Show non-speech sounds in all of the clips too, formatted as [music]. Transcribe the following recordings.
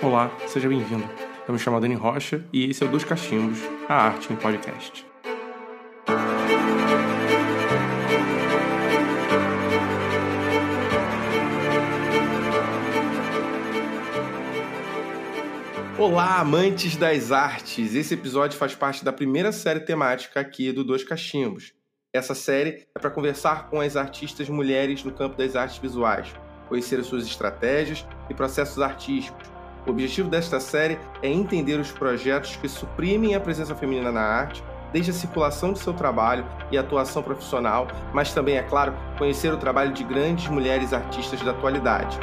Olá, seja bem-vindo. Eu me chamo Dani Rocha e esse é o Dos Cachimbos, a arte em podcast. Olá, amantes das artes! Esse episódio faz parte da primeira série temática aqui do Dois Cachimbos. Essa série é para conversar com as artistas mulheres no campo das artes visuais, conhecer as suas estratégias e processos artísticos. O objetivo desta série é entender os projetos que suprimem a presença feminina na arte, desde a circulação de seu trabalho e atuação profissional, mas também, é claro, conhecer o trabalho de grandes mulheres artistas da atualidade.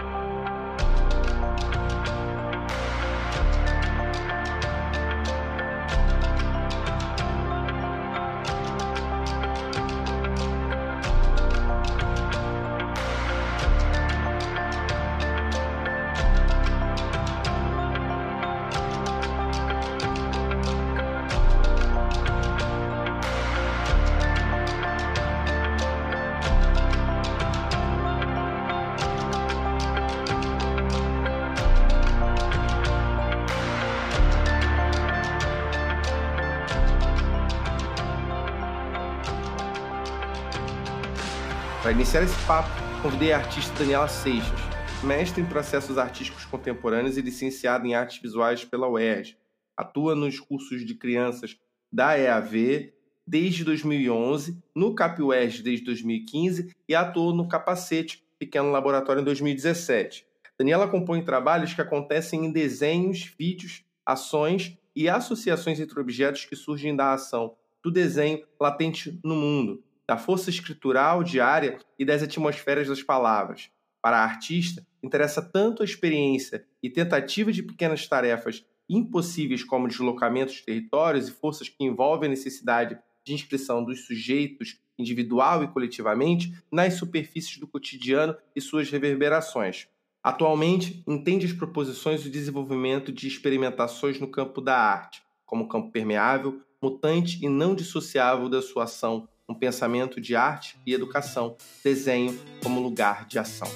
Para iniciar esse papo, convidei a artista Daniela Seixas, mestre em processos artísticos contemporâneos e licenciada em artes visuais pela UERJ. Atua nos cursos de crianças da EAV desde 2011, no CapUERJ desde 2015 e atuou no Capacete, pequeno laboratório, em 2017. Daniela compõe trabalhos que acontecem em desenhos, vídeos, ações e associações entre objetos que surgem da ação do desenho latente no mundo, da força escritural diária e das atmosferas das palavras. Para a artista, interessa tanto a experiência e tentativa de pequenas tarefas impossíveis como deslocamentos de territórios e forças que envolvem a necessidade de inscrição dos sujeitos individual e coletivamente nas superfícies do cotidiano e suas reverberações. Atualmente, entende as proposições do desenvolvimento de experimentações no campo da arte, como campo permeável, mutante e não dissociável da sua ação um pensamento de arte e educação, desenho como lugar de ação.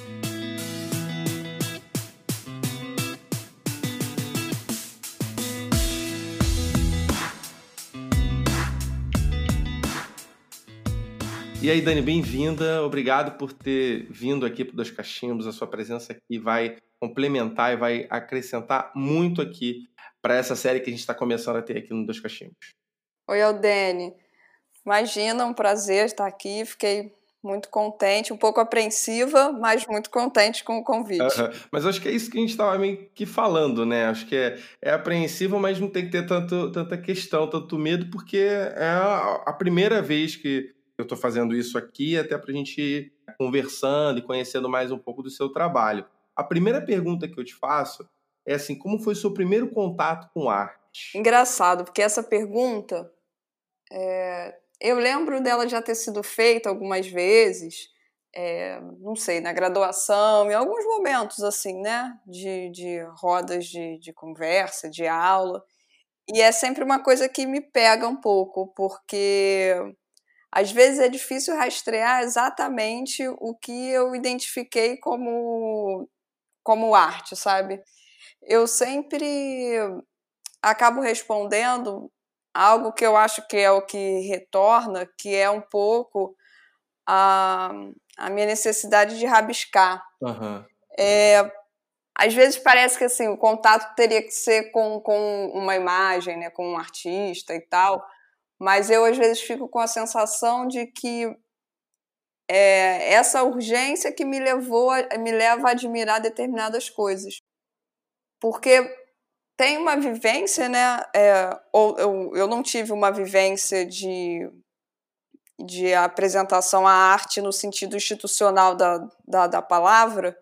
E aí, Dani, bem-vinda. Obrigado por ter vindo aqui para Dois Cachimbos. A sua presença aqui vai complementar e vai acrescentar muito aqui para essa série que a gente está começando a ter aqui no Dois Cachimbos. Oi, Aldene. Imagina, um prazer estar aqui. Fiquei muito contente, um pouco apreensiva, mas muito contente com o convite. Uhum. Mas acho que é isso que a gente estava meio que falando, né? Acho que é, é apreensivo, mas não tem que ter tanto, tanta questão, tanto medo, porque é a, a primeira vez que eu estou fazendo isso aqui, até para a gente ir conversando e conhecendo mais um pouco do seu trabalho. A primeira pergunta que eu te faço é assim, como foi o seu primeiro contato com arte? Engraçado, porque essa pergunta é, eu lembro dela já ter sido feita algumas vezes, é, não sei, na graduação, em alguns momentos, assim, né? De, de rodas de, de conversa, de aula. E é sempre uma coisa que me pega um pouco, porque às vezes é difícil rastrear exatamente o que eu identifiquei como, como arte, sabe? Eu sempre acabo respondendo algo que eu acho que é o que retorna, que é um pouco a, a minha necessidade de rabiscar. Uhum. É, às vezes parece que assim o contato teria que ser com, com uma imagem, né, com um artista e tal, mas eu às vezes fico com a sensação de que é essa urgência que me levou a, me leva a admirar determinadas coisas. Porque tem uma vivência, né? É, ou eu, eu não tive uma vivência de, de apresentação à arte no sentido institucional da, da, da palavra.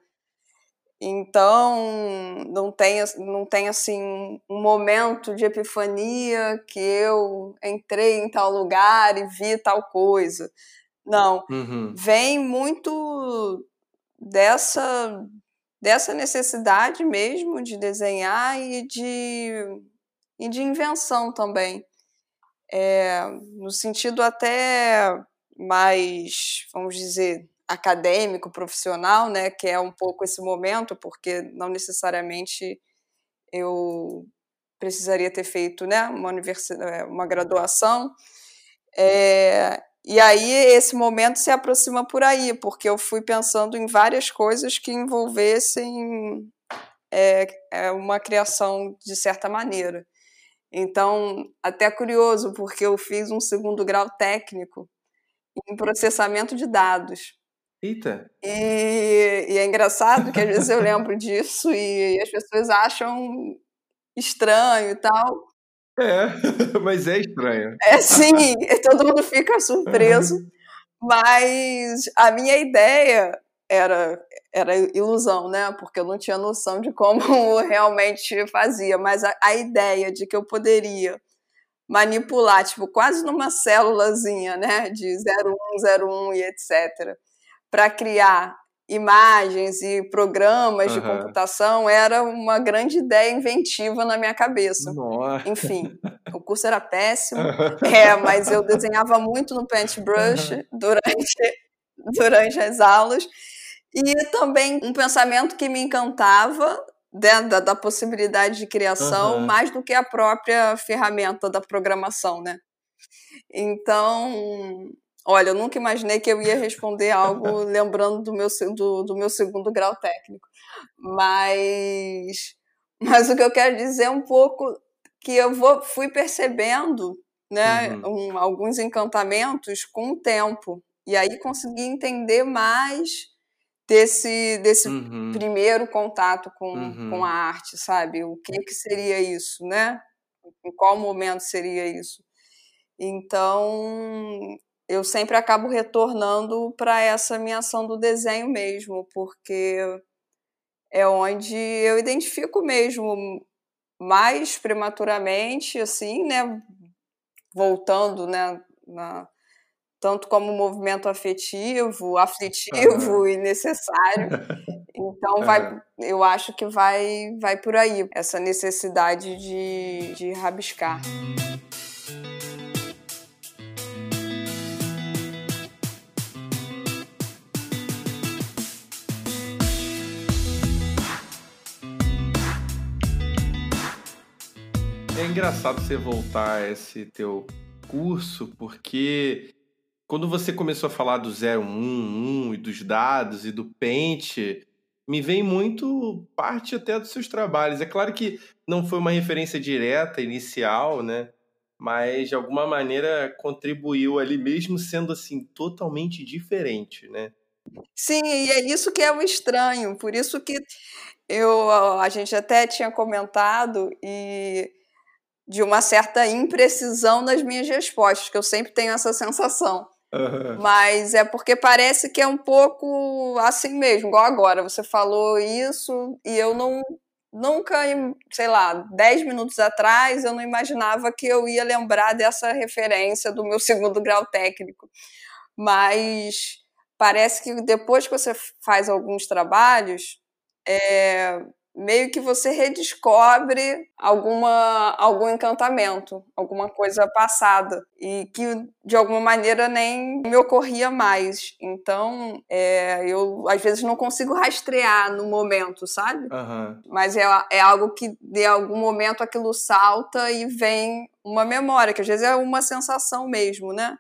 Então, não tem, não tem assim um momento de epifania que eu entrei em tal lugar e vi tal coisa. Não. Uhum. Vem muito dessa dessa necessidade mesmo de desenhar e de, e de invenção também. É, no sentido até mais, vamos dizer, acadêmico, profissional, né, que é um pouco esse momento, porque não necessariamente eu precisaria ter feito né, uma, universidade, uma graduação. É, e aí esse momento se aproxima por aí, porque eu fui pensando em várias coisas que envolvessem é, é uma criação de certa maneira. Então, até curioso, porque eu fiz um segundo grau técnico em processamento de dados. Eita! E, e é engraçado que às vezes eu lembro [laughs] disso e as pessoas acham estranho e tal. É, [laughs] mas é estranho. É sim, [laughs] todo mundo fica surpreso. Mas a minha ideia era era ilusão, né? Porque eu não tinha noção de como [laughs] realmente fazia, mas a, a ideia de que eu poderia manipular, tipo, quase numa célulazinha, né, de 01, 01 e etc, para criar imagens e programas uhum. de computação era uma grande ideia inventiva na minha cabeça. Nossa. Enfim, o curso era péssimo, é, mas eu desenhava muito no Paintbrush uhum. durante, durante as aulas. E também um pensamento que me encantava né, da, da, possibilidade de criação, mais do que a própria ferramenta da programação, né? Então, Olha, eu nunca imaginei que eu ia responder algo [laughs] lembrando do meu, do, do meu segundo grau técnico. Mas, mas o que eu quero dizer é um pouco que eu vou, fui percebendo né, uhum. um, alguns encantamentos com o tempo. E aí consegui entender mais desse, desse uhum. primeiro contato com, uhum. com a arte, sabe? O que, que seria isso, né? Em qual momento seria isso? Então, eu sempre acabo retornando para essa minha ação do desenho mesmo, porque é onde eu identifico mesmo mais prematuramente, assim, né, voltando, né, na, tanto como movimento afetivo, aflitivo e necessário. [laughs] Então vai, eu acho que vai, vai por aí essa necessidade de, de rabiscar. Engraçado você voltar a esse teu curso, porque quando você começou a falar do 011 e dos dados e do Paint, me vem muito parte até dos seus trabalhos. É claro que não foi uma referência direta, inicial, né? Mas de alguma maneira contribuiu ali, mesmo sendo assim totalmente diferente, né? Sim, e é isso que é o estranho. Por isso que eu, a gente até tinha comentado e de uma certa imprecisão nas minhas respostas, que eu sempre tenho essa sensação. Uhum. Mas é porque parece que é um pouco assim mesmo, igual agora. Você falou isso e eu não. Nunca, sei lá, dez minutos atrás, eu não imaginava que eu ia lembrar dessa referência do meu [laughs] segundo grau técnico. Mas parece que depois que você faz alguns trabalhos, é, meio que você redescobre alguma algum encantamento, alguma coisa passada e que de alguma maneira nem me ocorria mais. Então, é, eu às vezes não consigo rastrear no momento, sabe? Uhum. Mas é, é algo que de algum momento aquilo salta e vem uma memória, que às vezes é uma sensação mesmo, né?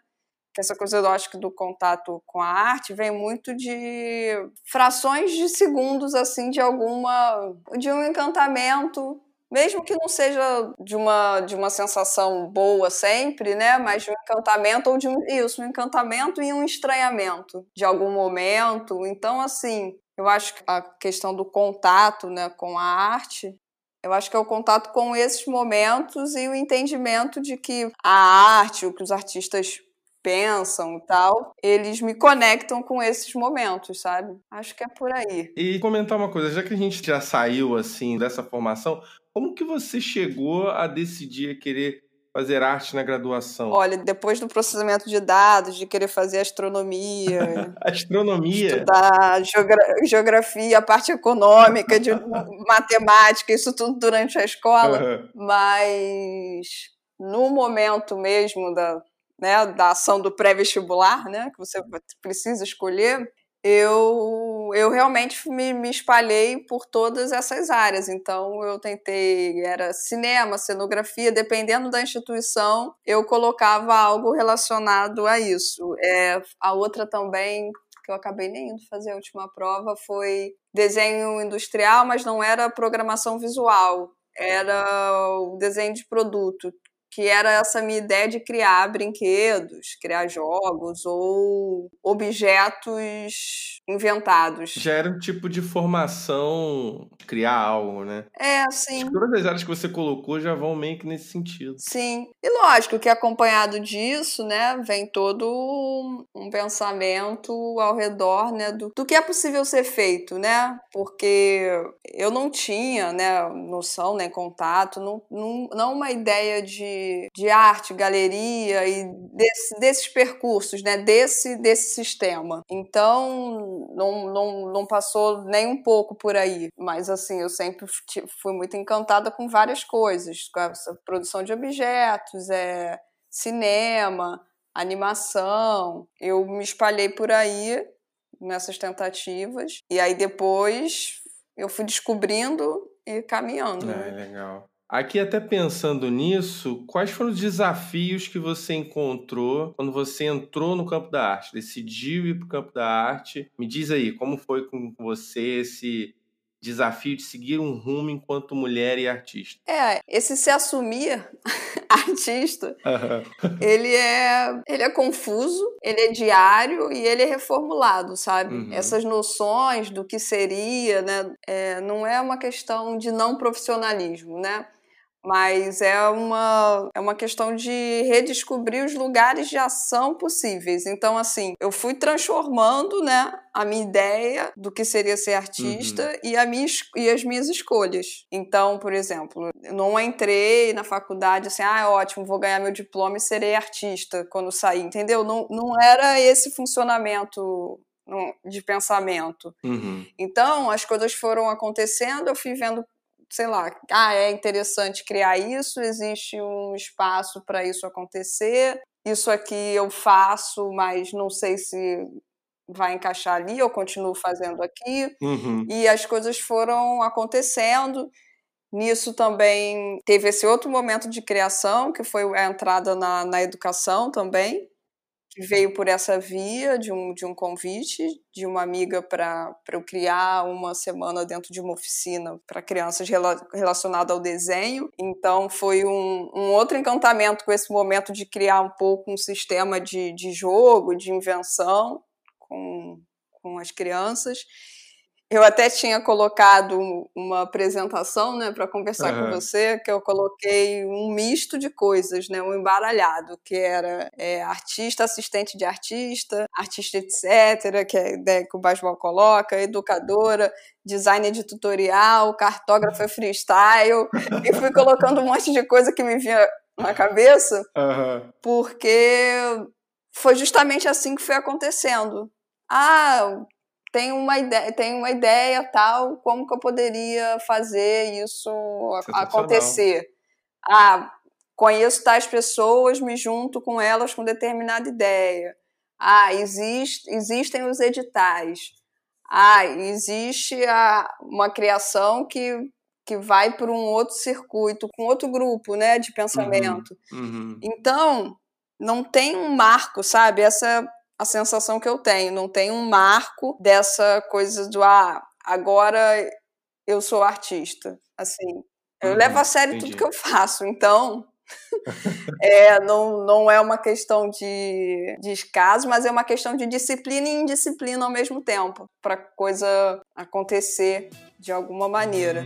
Essa coisa, eu acho que do contato com a arte vem muito de frações de segundos, assim, de alguma. de um encantamento. Mesmo que não seja de uma, de uma sensação boa sempre, né? Mas de um encantamento ou de um. Isso, um encantamento e um estranhamento de algum momento. Então, assim, eu acho que a questão do contato né, com a arte eu acho que é o contato com esses momentos e o entendimento de que a arte, o que os artistas pensam e tal, eles me conectam com esses momentos, sabe? Acho que é por aí. E comentar uma coisa, já que a gente já saiu assim dessa formação, como que você chegou a decidir a querer fazer arte na graduação? Olha, depois do processamento de dados, de querer fazer astronomia. [laughs] astronomia? Estudar geogra geografia, a parte econômica, de [laughs] matemática, isso tudo durante a escola. Uhum. Mas no momento mesmo da, né, da ação do pré-vestibular, né, que você precisa escolher, eu eu, realmente me, me espalhei por todas essas áreas. Então, eu tentei, era cinema, cenografia, dependendo da instituição, eu colocava algo relacionado a isso. É, a outra também que eu acabei nem indo fazer a última prova, foi desenho industrial, mas não era programação visual, era o desenho de produto, que era essa minha ideia de criar brinquedos, criar jogos ou objetos inventados. Já era um tipo de formação, criar algo, né? É, sim. Todas as áreas que você colocou já vão meio que nesse sentido. Sim. E lógico que acompanhado disso, né, vem todo um pensamento ao redor, né, do, do que é possível ser feito, né? Porque eu não tinha, né, noção, nem contato, não, não, não uma ideia de de, arte, galeria e desse, desses percursos, né? desse, desse sistema. Então, não, não, não passou nem um pouco por aí. Mas, assim, eu sempre fui muito encantada com várias coisas. Com a produção de objetos, é, cinema, animação. Eu me espalhei por aí nessas tentativas. E aí, depois, eu fui descobrindo e caminhando. É, legal. Aqui, até pensando nisso, quais foram os desafios que você encontrou quando você entrou no campo da arte, decidiu ir para o campo da arte? Me diz aí, como foi com você esse desafio de seguir um rumo enquanto mulher e artista? É, esse se assumir [laughs] artista, ele é ele é confuso, ele é diário e ele é reformulado, sabe? Uhum. Essas noções do que seria, né? É, não é uma questão de não profissionalismo, né? Mas é uma, é uma questão de redescobrir os lugares de ação possíveis. Então, assim, eu fui transformando, né, a minha ideia do que seria ser artista uhum. e, a minha, e as minhas escolhas. Então, por exemplo, eu não entrei na faculdade assim, ah, ótimo, vou ganhar meu diploma e serei artista quando sair, entendeu? Não, não era esse funcionamento de pensamento. Uhum. Então, as coisas foram acontecendo, eu fui vendo sei lá, ah, é interessante criar isso, existe um espaço para isso acontecer, isso aqui eu faço, mas não sei se vai encaixar ali, eu continuo fazendo aqui. Uhum. E as coisas foram acontecendo. Nisso também teve esse outro momento de criação, que foi a entrada na, na educação também veio por essa via de um, de um convite de uma amiga para eu criar uma semana dentro de uma oficina para crianças rela, relacionada ao desenho. Então foi um, um outro encantamento com esse momento de criar um pouco um sistema de, de jogo, de invenção com, com as crianças. Eu até tinha colocado uma apresentação, né, para conversar uhum. com você, que eu coloquei um misto de coisas, né, um embaralhado, que era é, artista, assistente de artista, artista etc, que é a ideia que o Basbal coloca, educadora, designer de tutorial, cartógrafa [laughs] freestyle, e fui colocando um monte de coisa que me vinha na cabeça, uhum. porque foi justamente assim que foi acontecendo. Ah, tenho uma ideia, tenho uma ideia tal, como que eu poderia fazer isso acontecer? Ah, conheço tais pessoas, me junto com elas com determinada ideia. Ah, existe, existem os editais. Ah, existe a, uma criação que, que vai por um outro circuito, com outro grupo né, de pensamento. Uhum, uhum. Então, não tem um marco, sabe? Essa a sensação que eu tenho. Não tem um marco dessa coisa do ah, agora eu sou artista. Assim, eu uhum, levo a sério entendi. tudo que eu faço. Então, [laughs] é, não, não é uma questão de descaso, mas é uma questão de disciplina e indisciplina ao mesmo tempo, para a coisa acontecer de alguma maneira.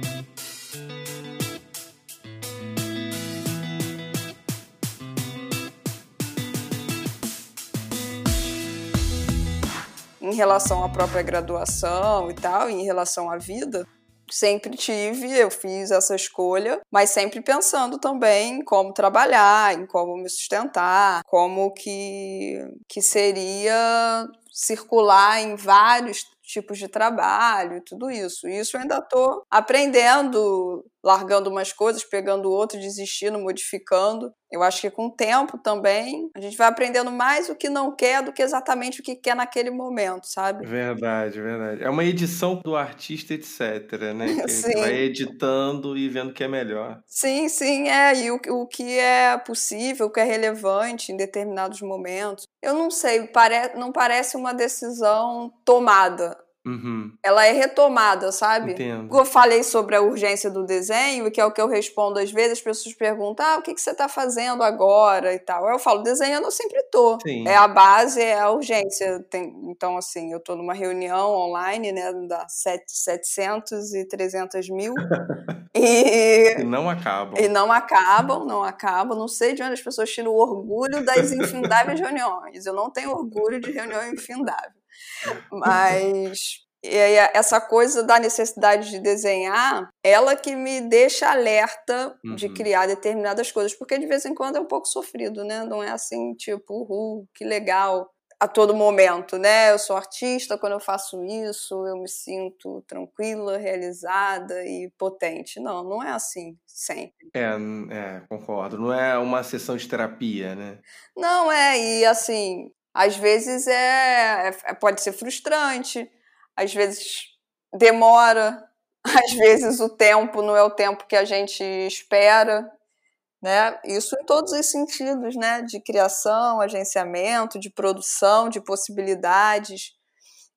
Em relação à própria graduação e tal, em relação à vida, sempre tive, eu fiz essa escolha, mas sempre pensando também em como trabalhar, em como me sustentar, como que, que seria circular em vários tipos de trabalho e tudo isso. E isso eu ainda estou aprendendo largando umas coisas, pegando outras, desistindo, modificando. Eu acho que com o tempo também a gente vai aprendendo mais o que não quer do que exatamente o que quer naquele momento, sabe? Verdade, verdade. É uma edição do artista, etc, né? [laughs] Que sim. vai editando e vendo o que é melhor. Sim, sim, é. E o, o que é possível, o que é relevante em determinados momentos. Eu não sei, pare... não parece uma decisão tomada Uhum. Ela é retomada, sabe? Entendo. Eu falei sobre a urgência do desenho, que é o que eu respondo às vezes, as pessoas perguntam: ah, o que, que você está fazendo agora e tal. Eu falo, desenhando eu sempre tô. Sim. É a base, é a urgência. Tem, então, assim, eu estou numa reunião online, né, da 700 e 300 mil. [laughs] e, e não acabam. E não acabam, não acabam. Não sei de onde as pessoas tiram o orgulho das infindáveis reuniões. Eu não tenho orgulho de reunião infindável. Mas e aí, essa coisa da necessidade de desenhar, ela que me deixa alerta uhum. de criar determinadas coisas, porque de vez em quando é um pouco sofrido, né? Não é assim, tipo, uhul, que legal a todo momento, né? Eu sou artista, quando eu faço isso, eu me sinto tranquila, realizada e potente. Não, não é assim sempre. É, é concordo. Não é uma sessão de terapia, né? Não é, e assim, às vezes é, é, pode ser frustrante, às vezes demora, [laughs] às vezes o tempo não é o tempo que a gente espera, né? Isso em todos os sentidos, né? De criação, agenciamento, de produção, de possibilidades.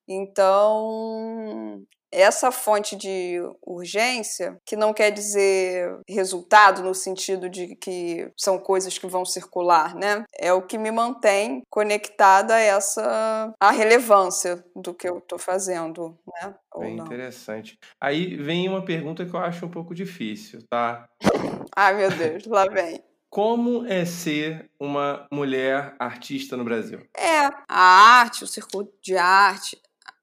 Então, essa fonte de urgência, que não quer dizer resultado no sentido de que são coisas que vão circular, né? É o que me mantém conectada a essa a relevância do que eu estou fazendo, né? Bem interessante. Aí vem uma pergunta que eu acho um pouco difícil, tá? Ai, meu Deus, lá vem. Como é ser uma mulher artista no Brasil? É, a arte, o circuito de arte,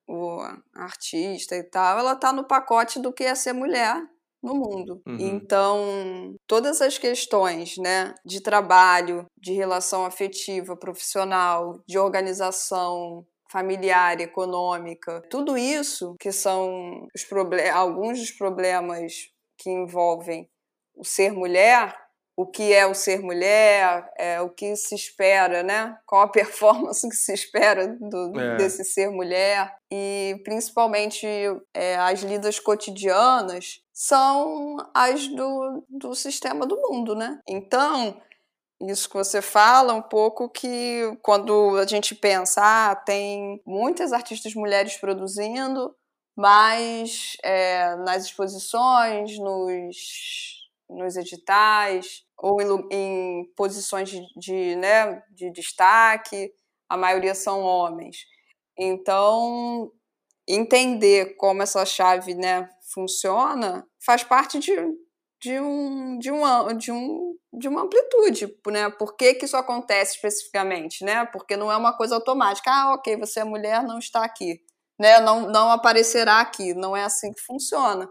o artista e tal, ela está no pacote do que é ser mulher no mundo. Uhum. Então, todas as questões, né, de trabalho, de relação afetiva, profissional, de organização familiar, econômica, tudo isso que são os alguns dos problemas que envolvem o ser mulher, o que é o ser mulher, é, o que se espera, né? Qual a [laughs] performance que se espera do, é. desse ser mulher e principalmente é, as lidas cotidianas são as do, do sistema do mundo, né? Então isso que você fala um pouco que quando a gente pensa, ah, tem muitas artistas mulheres produzindo, mas é, nas exposições, nos nos editais ou em, em posições de, de, né, de destaque, a maioria são homens. Então, entender como essa chave né, funciona faz parte de, de, um, de, uma, de, um, de uma amplitude. Né? Por que, que isso acontece especificamente? Né? Porque não é uma coisa automática. Ah, ok, você é mulher, não está aqui. Né? Não, não aparecerá aqui. Não é assim que funciona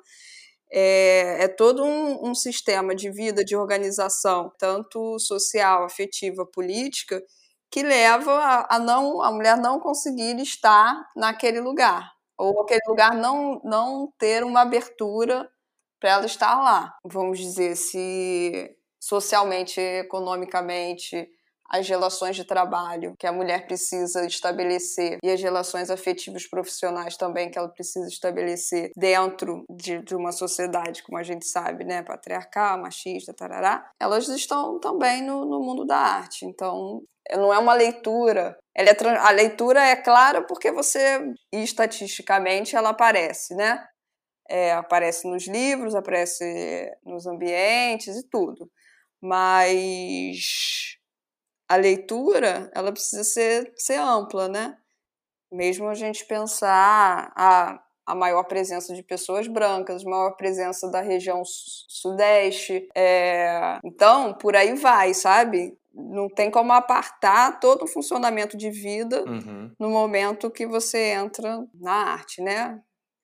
é, é todo um, um, sistema de vida, de organização, tanto social, afetiva, política, que leva a, a, não, a mulher não conseguir estar naquele lugar, ou aquele lugar não, não ter uma abertura para ela estar lá. Vamos dizer, se socialmente, economicamente, as relações de trabalho que a mulher precisa estabelecer e as relações afetivas profissionais também que ela precisa estabelecer dentro de, de uma sociedade, como a gente sabe, né, patriarcal, machista, tarará, elas estão também no, no mundo da arte. Então, não é uma leitura. É, a leitura é clara porque você, estatisticamente, ela aparece, né? É, aparece nos livros, aparece nos ambientes e tudo. Mas a leitura ela precisa ser, ser ampla, né? Mesmo a gente pensar a, a maior presença de pessoas brancas, a maior presença da região sudeste. É... Então, por aí vai, sabe? Não tem como apartar todo o funcionamento de vida uhum. no momento que você entra na arte, né?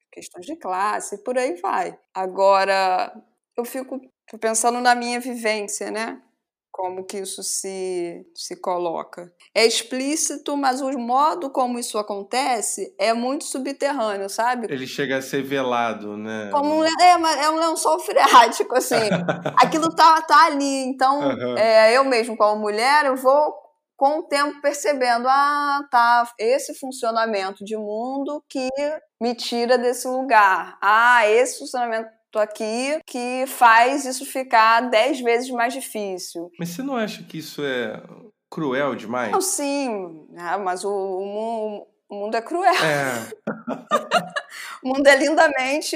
Questões de classe, por aí vai. Agora, eu fico pensando na minha vivência, né? Como que isso se, se coloca. É explícito, mas o modo como isso acontece é muito subterrâneo, sabe? Ele chega a ser velado, né? Como um, é, é um lençol [laughs] freático, assim. Aquilo tá, tá ali. Então, uhum. é, eu mesmo, como mulher, eu vou com o tempo percebendo, ah, tá, esse funcionamento de mundo que me tira desse lugar. Ah, esse funcionamento aqui que faz isso ficar dez vezes mais difícil. Mas você não acha que isso é cruel demais? Não, sim, ah, mas o, o, o, mundo é cruel. É. [laughs] o mundo é lindamente,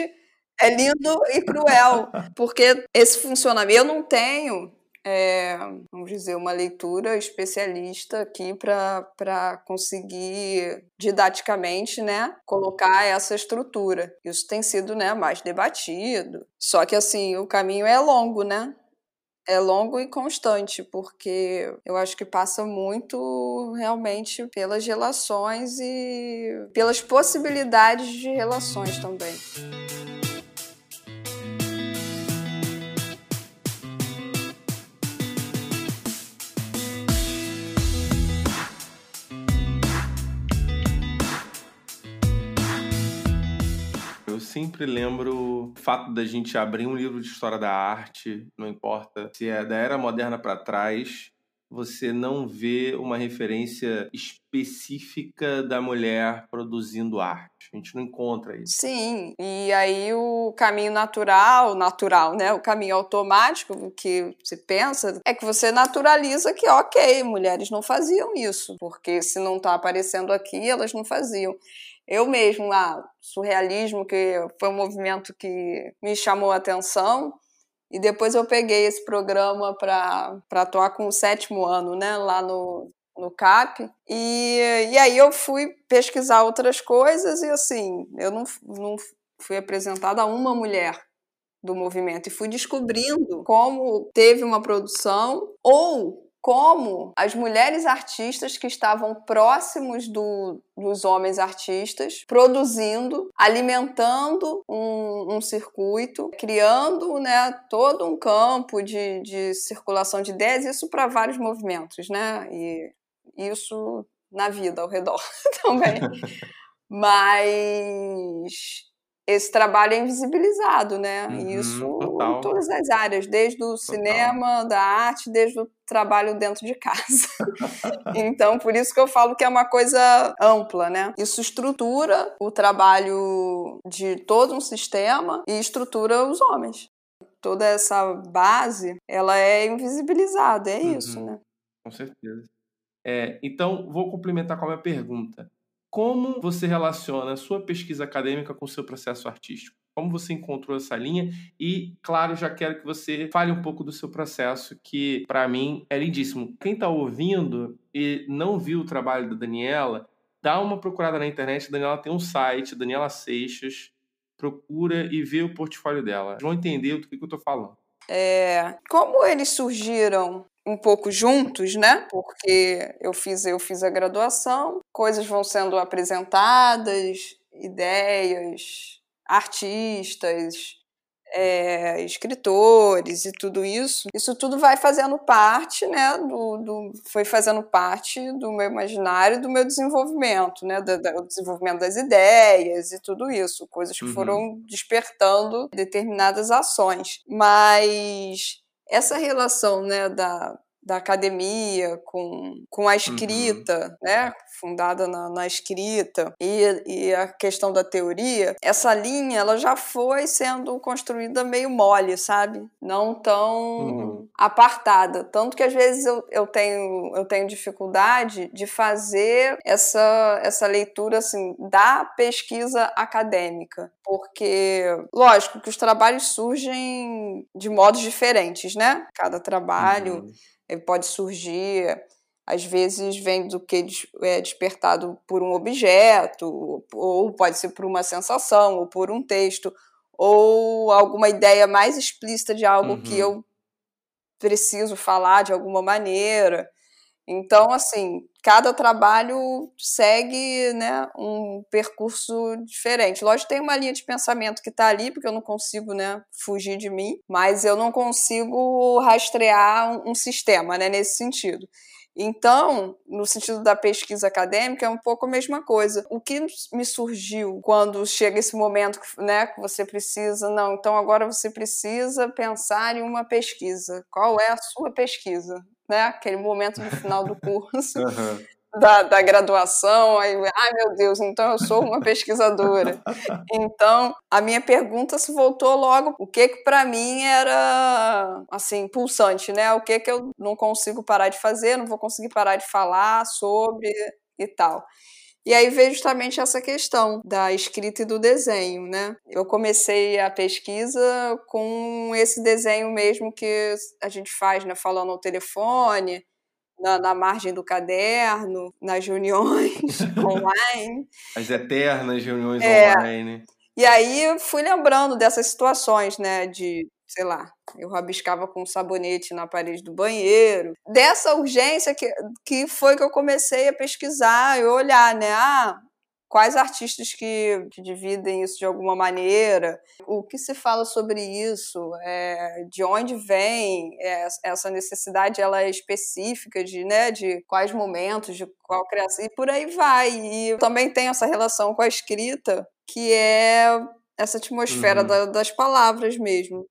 é lindo e cruel, porque esse funcionamento, eu não tenho é, vamos dizer, uma leitura especialista aqui para conseguir didaticamente né, colocar essa estrutura. Isso tem sido né, mais debatido. Só que assim, o caminho é longo, né? É longo e constante, porque eu acho que passa muito realmente pelas relações e pelas possibilidades de relações também. Sempre lembro o fato da gente abrir um livro de história da arte, não importa se é da era moderna para trás, você não vê uma referência específica da mulher produzindo arte. A gente não encontra isso. Sim, e aí o caminho natural, natural, né? O caminho automático que se pensa é que você naturaliza que, ok, mulheres não faziam isso, porque se não está aparecendo aqui, elas não faziam. Eu mesmo, lá, surrealismo, que foi um movimento que me chamou a atenção. E depois eu peguei esse programa para atuar com o sétimo ano, né, lá no, no CAP. E, e aí eu fui pesquisar outras coisas e, assim, eu não, não fui apresentada a uma mulher do movimento e fui descobrindo como teve uma produção ou como as mulheres artistas que estavam próximos do, dos homens artistas, produzindo, alimentando um, um, circuito, criando né, todo um campo de, de circulação de ideias, isso para vários movimentos, né? E isso na vida ao redor [laughs] também. [laughs] Mas esse trabalho é invisibilizado, né? Uhum, Isso total. em todas as áreas, desde o total. cinema, da arte, desde o trabalho dentro de [laughs] casa. então, por isso que eu falo que é uma coisa ampla, né? Isso estrutura o trabalho de todo um sistema e estrutura os homens. Toda essa base, ela é invisibilizada, é uhum, isso, né? Com certeza. É, então, vou complementar com a minha pergunta. Como você relaciona a sua pesquisa acadêmica com o seu processo artístico? Como você encontrou essa linha? E, claro, já quero que você fale um pouco do seu processo, que para mim é lindíssimo. Quem está ouvindo e não viu o trabalho da Daniela, dá uma procurada na internet. A Daniela tem um site, Daniela Seixas. Procura e vê o portfólio dela. Vão entender do que, que eu estou falando. É, como eles surgiram um pouco juntos, né? Porque eu fiz eu fiz a graduação, coisas vão sendo apresentadas, ideias, artistas, é, escritores e tudo isso, isso tudo vai fazendo parte, né, do, do, foi fazendo parte do meu imaginário, do meu desenvolvimento, né, do, do desenvolvimento das ideias e tudo isso, coisas que uhum. foram despertando determinadas ações, mas essa relação né, da, da academia com, com a uhum. escrita, uhum. né? Fundada na, na escrita e, e, a questão da teoria, essa linha ela já foi sendo construída meio mole, sabe? Não tão uhum. apartada. Tanto que às vezes eu, eu, tenho, eu tenho dificuldade de fazer essa, essa leitura assim, da pesquisa acadêmica. Porque, lógico, que os trabalhos surgem de modos diferentes, né? Cada trabalho. Uhum pode surgir, às vezes vem do que é despertado por um objeto, ou pode ser por uma sensação, ou por um texto, ou alguma ideia mais explícita de algo uhum. que eu preciso falar de alguma maneira. Então, assim, cada trabalho segue né, um percurso diferente. Lógico, tem uma linha de pensamento que está ali, porque eu não consigo né, fugir de mim, mas eu não consigo rastrear um, um sistema né, nesse sentido. Então, no sentido da pesquisa acadêmica, é um pouco a mesma coisa. O que me surgiu quando chega esse momento né, que você precisa, não, então agora você precisa pensar em uma pesquisa. Qual é a sua pesquisa? Né? Aquele momento no final do curso. [laughs] uhum. da, da, graduação, aí, ai meu Deus, então eu sou uma pesquisadora. Então, a minha pergunta se voltou logo, o que que para mim era, assim, pulsante, né? O que que eu não consigo parar de fazer, não vou conseguir parar de falar sobre e tal. E aí veio justamente essa questão da escrita e do desenho, né? Eu comecei a pesquisa com esse desenho mesmo que a gente faz, né? Falando ao telefone, na, na, margem do caderno, nas reuniões [laughs] online. As eternas reuniões é, online. E aí fui lembrando dessas situações, né? De, sei lá, eu rabiscava com sabonete na parede do banheiro. Dessa urgência que, que foi que eu comecei a pesquisar e olhar, né? Ah, quais artistas que, que, dividem isso de alguma maneira, o que se fala sobre isso, é, de onde vem é, essa necessidade, ela é específica de, né, de quais momentos, de qual criação, e por aí vai. E também tem essa relação com a escrita, que é essa atmosfera uhum. da, das palavras mesmo.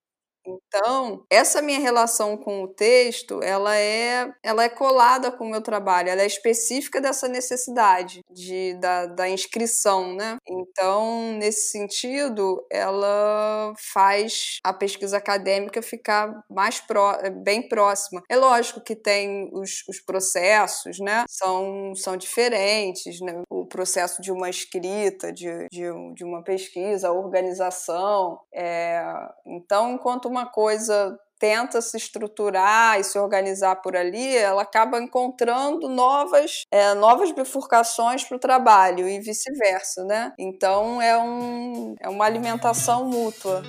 Então, essa minha relação com o texto, ela é, ela é colada com o meu trabalho, ela é específica dessa necessidade de, da, da inscrição, né? Então, nesse sentido, ela faz a pesquisa acadêmica ficar mais pró, bem próxima. É lógico que tem os, os processos, né? São, são diferentes, né? O processo de uma escrita, de, de, de uma pesquisa, organização. É... Então, enquanto uma coisa tenta se estruturar e se organizar por ali, ela acaba encontrando novas, é, novas bifurcações para o trabalho e vice-versa, né? Então é, um, é uma alimentação mútua.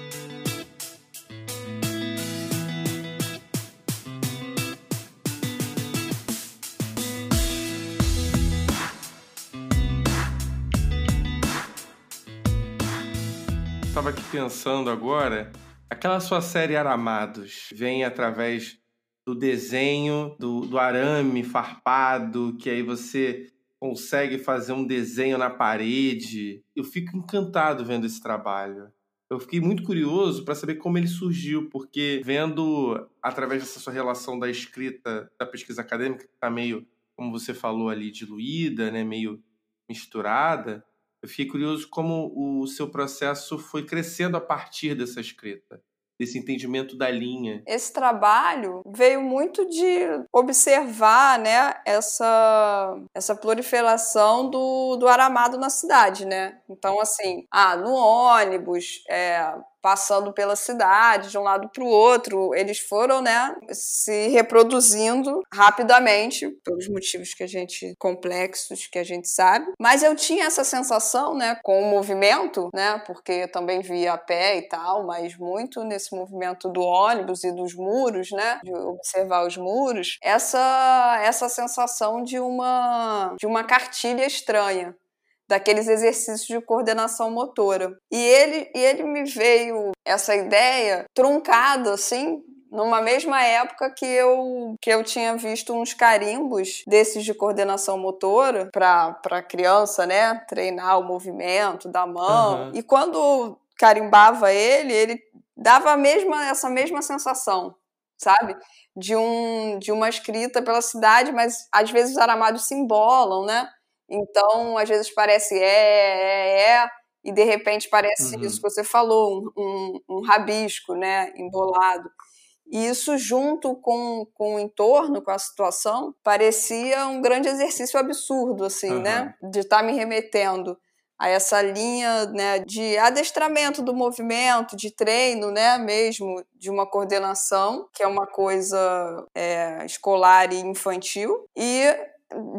Estava aqui pensando agora Aquela sua série Aramados vem através do desenho, do, do arame farpado, que aí você consegue fazer um desenho na parede. Eu fico encantado vendo esse trabalho. Eu fiquei muito curioso para saber como ele surgiu, porque vendo através dessa sua relação da escrita, da pesquisa acadêmica, que está meio, como você falou ali, diluída, né, meio misturada, eu fiquei curioso como o seu processo foi crescendo a partir dessa escrita, desse entendimento da linha. Esse trabalho veio muito de observar, né, essa, essa proliferação do, do aramado na cidade, né? Então, assim, ah, no ônibus, é, passando pela cidade de um lado para o outro, eles foram, né, se reproduzindo rapidamente pelos motivos que a gente complexos que a gente sabe. Mas eu tinha essa sensação, né, com o movimento, né, porque eu também via a pé e tal, mas muito nesse movimento do ônibus e dos muros, né, de observar os muros, essa essa sensação de uma de uma cartilha estranha, daqueles exercícios de coordenação motora. E ele, e ele me veio essa ideia truncada, assim, numa mesma época que eu, que eu tinha visto uns carimbos desses de coordenação motora para criança, né? Treinar o movimento da mão. Uhum. E quando carimbava ele, ele dava a mesma, essa mesma sensação, sabe? De, um, de uma escrita pela cidade, mas às vezes os aramados se embolam, né? Então, às vezes parece é, é, é, e de repente parece uhum. isso que você falou, um, um, um, rabisco, né, embolado. E isso, junto com, com o entorno, com a situação, parecia um grande exercício absurdo, assim, uhum. né, de estar tá me remetendo a essa linha né, de adestramento do movimento, de treino, né, mesmo de uma coordenação, que é uma coisa é, escolar e infantil, e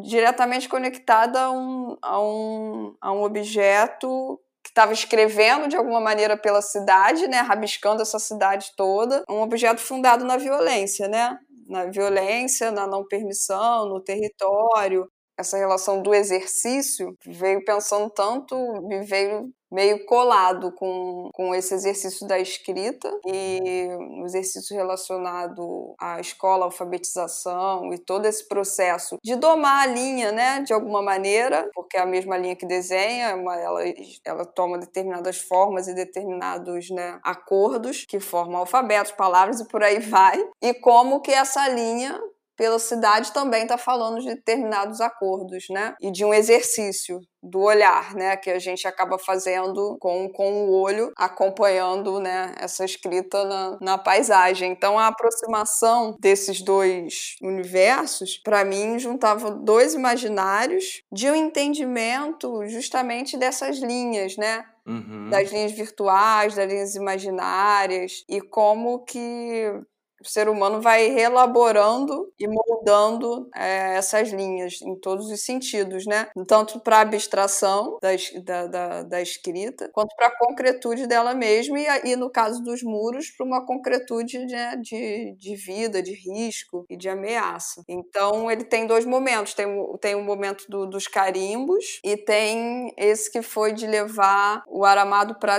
diretamente conectada a um, a um, a um objeto que estava escrevendo de alguma maneira pela cidade, né, rabiscando essa cidade toda, um objeto fundado na violência, né, na violência, na não permissão, no território, essa relação do exercício veio pensando tanto, me veio meio colado com, com esse exercício da escrita e o exercício relacionado à escola, alfabetização e todo esse processo de domar a linha, né, de alguma maneira, porque é a mesma linha que desenha, ela, ela toma determinadas formas e determinados né, acordos que formam alfabetos, palavras e por aí vai, e como que essa linha pela cidade também está falando de determinados acordos, né? E de um exercício do olhar, né, que a gente acaba fazendo com, com o olho, acompanhando, né, essa escrita na, na paisagem. Então, a aproximação desses dois universos, para mim, juntava dois imaginários de um entendimento justamente dessas linhas, né, Uhum. das linhas virtuais, das linhas imaginárias e como que o ser humano vai reelaborando e moldando é, essas linhas em todos os sentidos, né? Tanto para a abstração da, da, da, da, escrita, quanto para a concretude dela mesma, e, e no caso dos muros, para uma concretude né, de, de vida, de risco e de ameaça. Então, ele tem dois momentos: tem, tem o momento do, dos carimbos, e tem esse que foi de levar o aramado para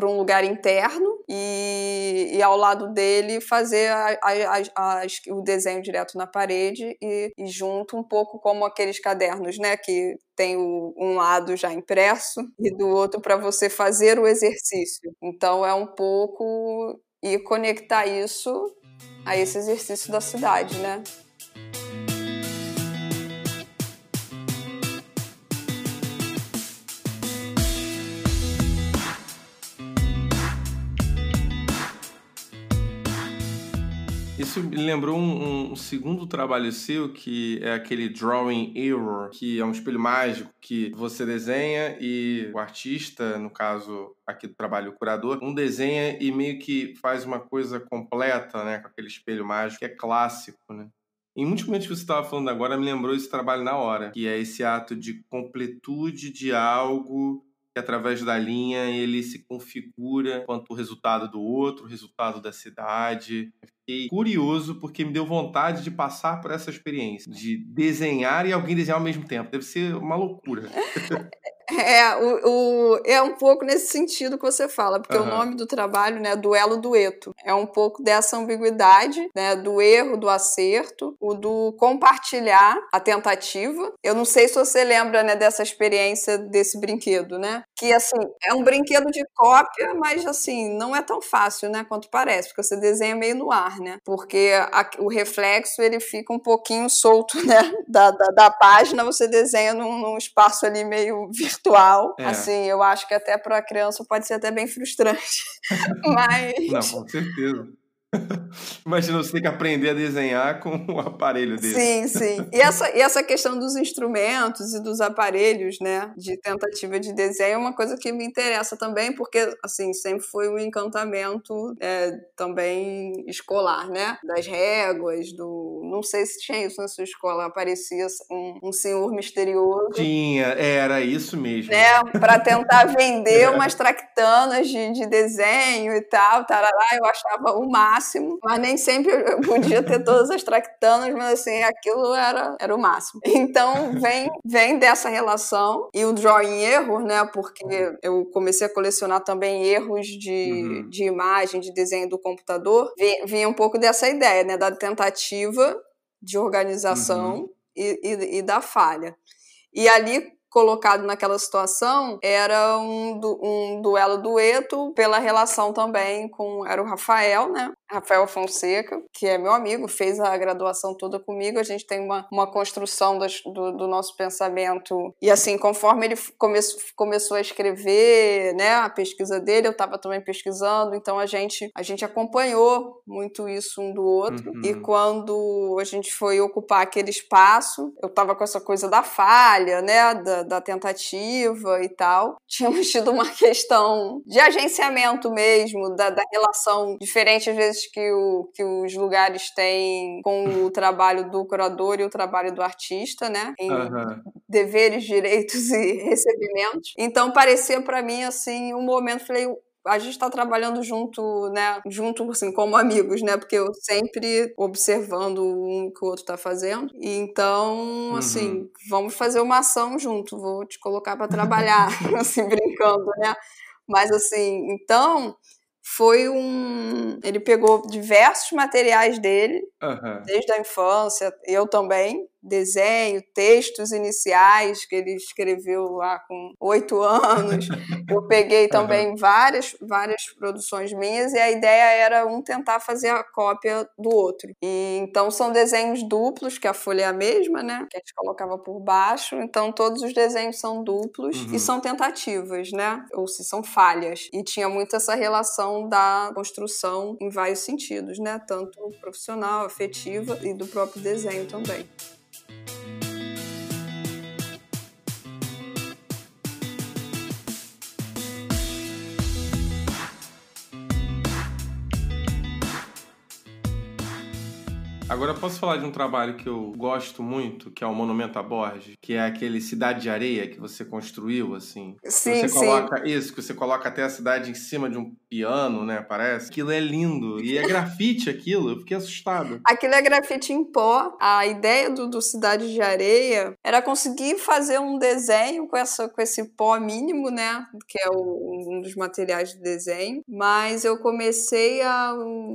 para um lugar interno e, e, ao lado dele fazer a, a, a, o desenho direto na parede e, e, junto um pouco como aqueles cadernos, né, que tem o, um lado já impresso e do outro para você fazer o exercício. Então é um pouco e conectar isso a esse exercício da cidade, né? Isso me lembrou um, um, segundo trabalho seu, que é aquele Drawing Error, que é um espelho mágico que você desenha e o artista, no caso aqui do trabalho o curador, um desenha e meio que faz uma coisa completa, né, com aquele espelho mágico, que é clássico, né? Em muitos momentos que você estava falando agora, me lembrou esse trabalho na hora, que é esse ato de completude de algo através da linha ele se configura quanto o resultado do outro, o resultado da cidade. Fiquei curioso porque me deu vontade de passar por essa experiência, de desenhar e alguém desenhar ao mesmo tempo. Deve ser uma loucura. [laughs] É, o, o, é um pouco nesse sentido que você fala, porque uhum. o nome do trabalho, né, duelo dueto, é um pouco dessa ambiguidade, né, do erro, do acerto, o do compartilhar a tentativa. Eu não sei se você lembra, né, dessa experiência desse brinquedo, né? Que assim, é um brinquedo de cópia, mas assim, não é tão fácil, né, quanto parece, porque você desenha meio no ar, né? Porque a, o reflexo ele fica um pouquinho solto, [laughs] né, da, da, da página, você desenha num, num espaço ali meio [laughs] virtual virtual. É. Assim, eu acho que até para a criança pode ser até bem frustrante. [laughs] Mas. Não, com certeza. [laughs] Imagina você ter que aprender a desenhar com o aparelho dele. Sim, sim. E essa, e essa questão dos instrumentos e dos aparelhos, né, de tentativa de desenho é uma coisa que me interessa também, porque, assim, sempre foi um encantamento é, também escolar, né, das réguas, do... Não sei se tinha isso na sua escola, aparecia um, um senhor misterioso. Tinha, era isso mesmo. Né, para tentar vender [laughs] umas tractanas de, de desenho e tal, tarará, eu achava o máximo máximo, mas nem sempre eu podia ter todas as tractanas, mas assim, aquilo era, era o máximo. Então vem, vem dessa relação e o drawing erro, né? Porque eu comecei a colecionar também erros de, uhum. de imagem, de desenho do computador, vinha um pouco dessa ideia, né? Da tentativa de organização uhum. e, e, e da falha. E ali colocado naquela situação era um, du um duelo dueto pela relação também com era o Rafael, né? Rafael Fonseca, que é meu amigo, fez a graduação toda comigo. A gente tem uma, uma construção das, do, do, nosso pensamento. E assim, conforme ele come, começou a escrever, né, a pesquisa dele, eu estava também pesquisando, então a gente, a gente acompanhou muito isso um do outro. Uhum. E quando a gente foi ocupar aquele espaço, eu estava com essa coisa da falha, né, da, da tentativa e tal. Tínhamos tido uma [laughs] questão de agenciamento mesmo, da, da relação diferente, às vezes que, o, que os lugares têm com o trabalho do curador e o trabalho do artista, né? Em uhum. deveres, direitos [laughs] e recebimentos. Então parecia para mim assim um momento, falei, a gente está trabalhando junto, né? Junto, assim, como amigos, né? Porque eu sempre observando um que o outro está fazendo. E então, uhum. assim, vamos fazer uma ação junto. Vou te colocar para trabalhar, [laughs] [laughs] assim, brincando, né? Mas assim, então foi um. Ele pegou diversos materiais dele, uhum. desde a infância, eu também, desenho, textos iniciais que ele escreveu lá com oito anos. [laughs] Eu peguei também várias, várias produções minhas e a ideia era um tentar fazer a cópia do outro. E então são desenhos duplos, que a folha é a mesma, né? Que a gente colocava por baixo. Então todos os desenhos são duplos uhum. e são tentativas, né? Ou se são falhas. E tinha muito essa relação da construção em vários sentidos, né? Tanto profissional, afetiva e do próprio desenho também. Agora posso falar de um trabalho que eu gosto muito, que é o Monumento a Borges, que é aquele Cidade de Areia que você construiu, assim. Sim, você coloca sim. isso, que você coloca até a cidade em cima de um piano, né? Parece. Aquilo é lindo. E é grafite aquilo, eu fiquei assustado. Aquilo é grafite em pó. A ideia do, do Cidade de Areia era conseguir fazer um desenho com, essa, com esse pó mínimo, né? Que é o, um dos materiais de desenho. Mas eu comecei a,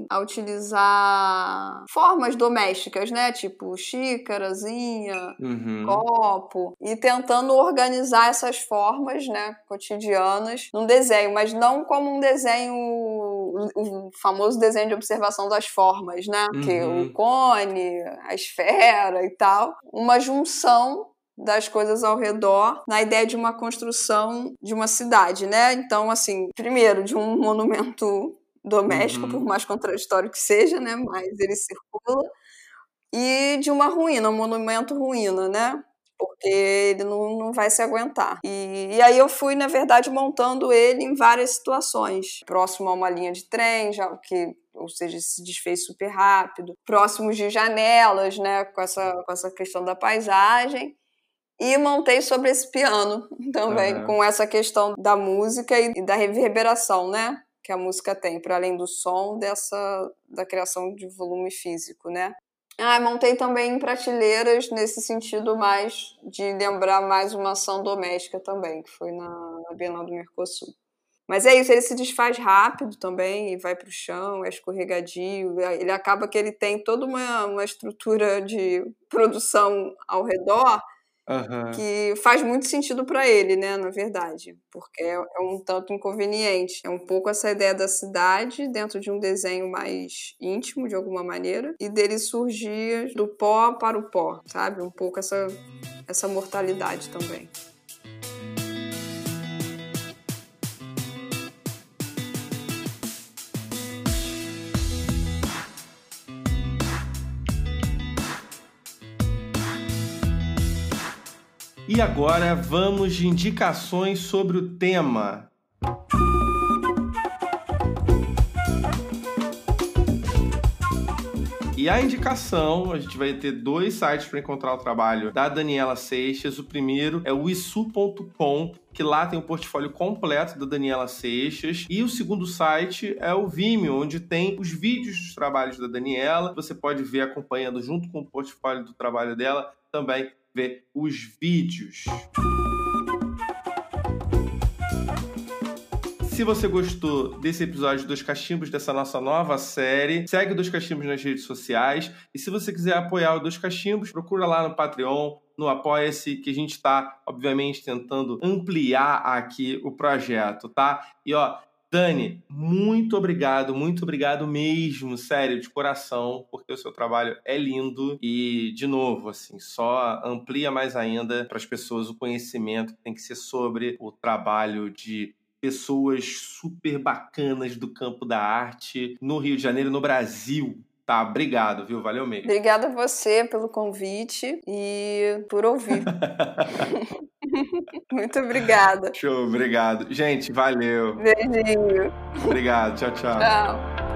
a utilizar formas do domésticas, né? Tipo xícarazinha, uhum. copo, e tentando organizar essas formas, né, cotidianas num desenho, mas não como um desenho, o famoso desenho de observação das formas, né? Uhum. Que o cone, a esfera e tal, uma junção das coisas ao redor na ideia de uma construção de uma cidade, né? Então, assim, primeiro de um monumento doméstico, uhum. por mais contraditório que seja, né? Mas ele circula. E de uma ruína, um monumento ruína, né? Porque ele não, não vai se aguentar. E, e aí eu fui, na verdade, montando ele em várias situações. Próximo a uma linha de trem, já que ou seja, se desfez super rápido, próximos de janelas, né, com essa, com essa questão da paisagem. E montei sobre esse piano [laughs] também, uhum. com essa questão da música e da reverberação, né? que a música tem, para além do som, dessa da criação de volume físico, né? Ah, montei também prateleiras nesse sentido mais de lembrar mais uma ação doméstica também, que foi na, na Bienal do Mercosul. Mas é isso, ele se desfaz rápido também e vai para o chão, é escorregadio. Ele acaba que ele tem toda uma, uma estrutura de produção ao redor Uhum. que faz muito sentido para ele, né, na verdade, porque é, é, um tanto inconveniente. É um pouco essa ideia da cidade dentro de um desenho mais íntimo, de alguma maneira, e dele surgir do pó para o pó, sabe? Um pouco essa, essa mortalidade também. E agora vamos de indicações sobre o tema. E a indicação, a gente vai ter dois sites para encontrar o trabalho da Daniela Seixas. O primeiro é o isu.com, que lá tem o portfólio completo da Daniela Seixas. E o segundo site é o Vimeo, onde tem os vídeos dos trabalhos da Daniela. Você pode ver acompanhando junto com o portfólio do trabalho dela também ver os vídeos. Se você gostou desse episódio dos Cachimbos, dessa nossa nova série, segue o Dos Cachimbos nas redes sociais. E se você quiser apoiar o Dos Cachimbos, procura lá no Patreon, no Apoia-se, que a gente está, obviamente, tentando ampliar aqui o projeto, tá? E ó, Dani, muito obrigado, muito obrigado mesmo, sério, de coração, porque o seu trabalho é lindo e, de novo, assim, só amplia mais ainda para as pessoas o conhecimento que tem que ser sobre o trabalho de pessoas super bacanas do campo da arte no Rio de Janeiro, no Brasil. Tá, obrigado, viu? Valeu mesmo. Obrigada a você pelo convite e por ouvir. [laughs] [laughs] Muito obrigada. Show, obrigado. Gente, valeu. Beijinho. Obrigado, tchau, tchau. Tchau.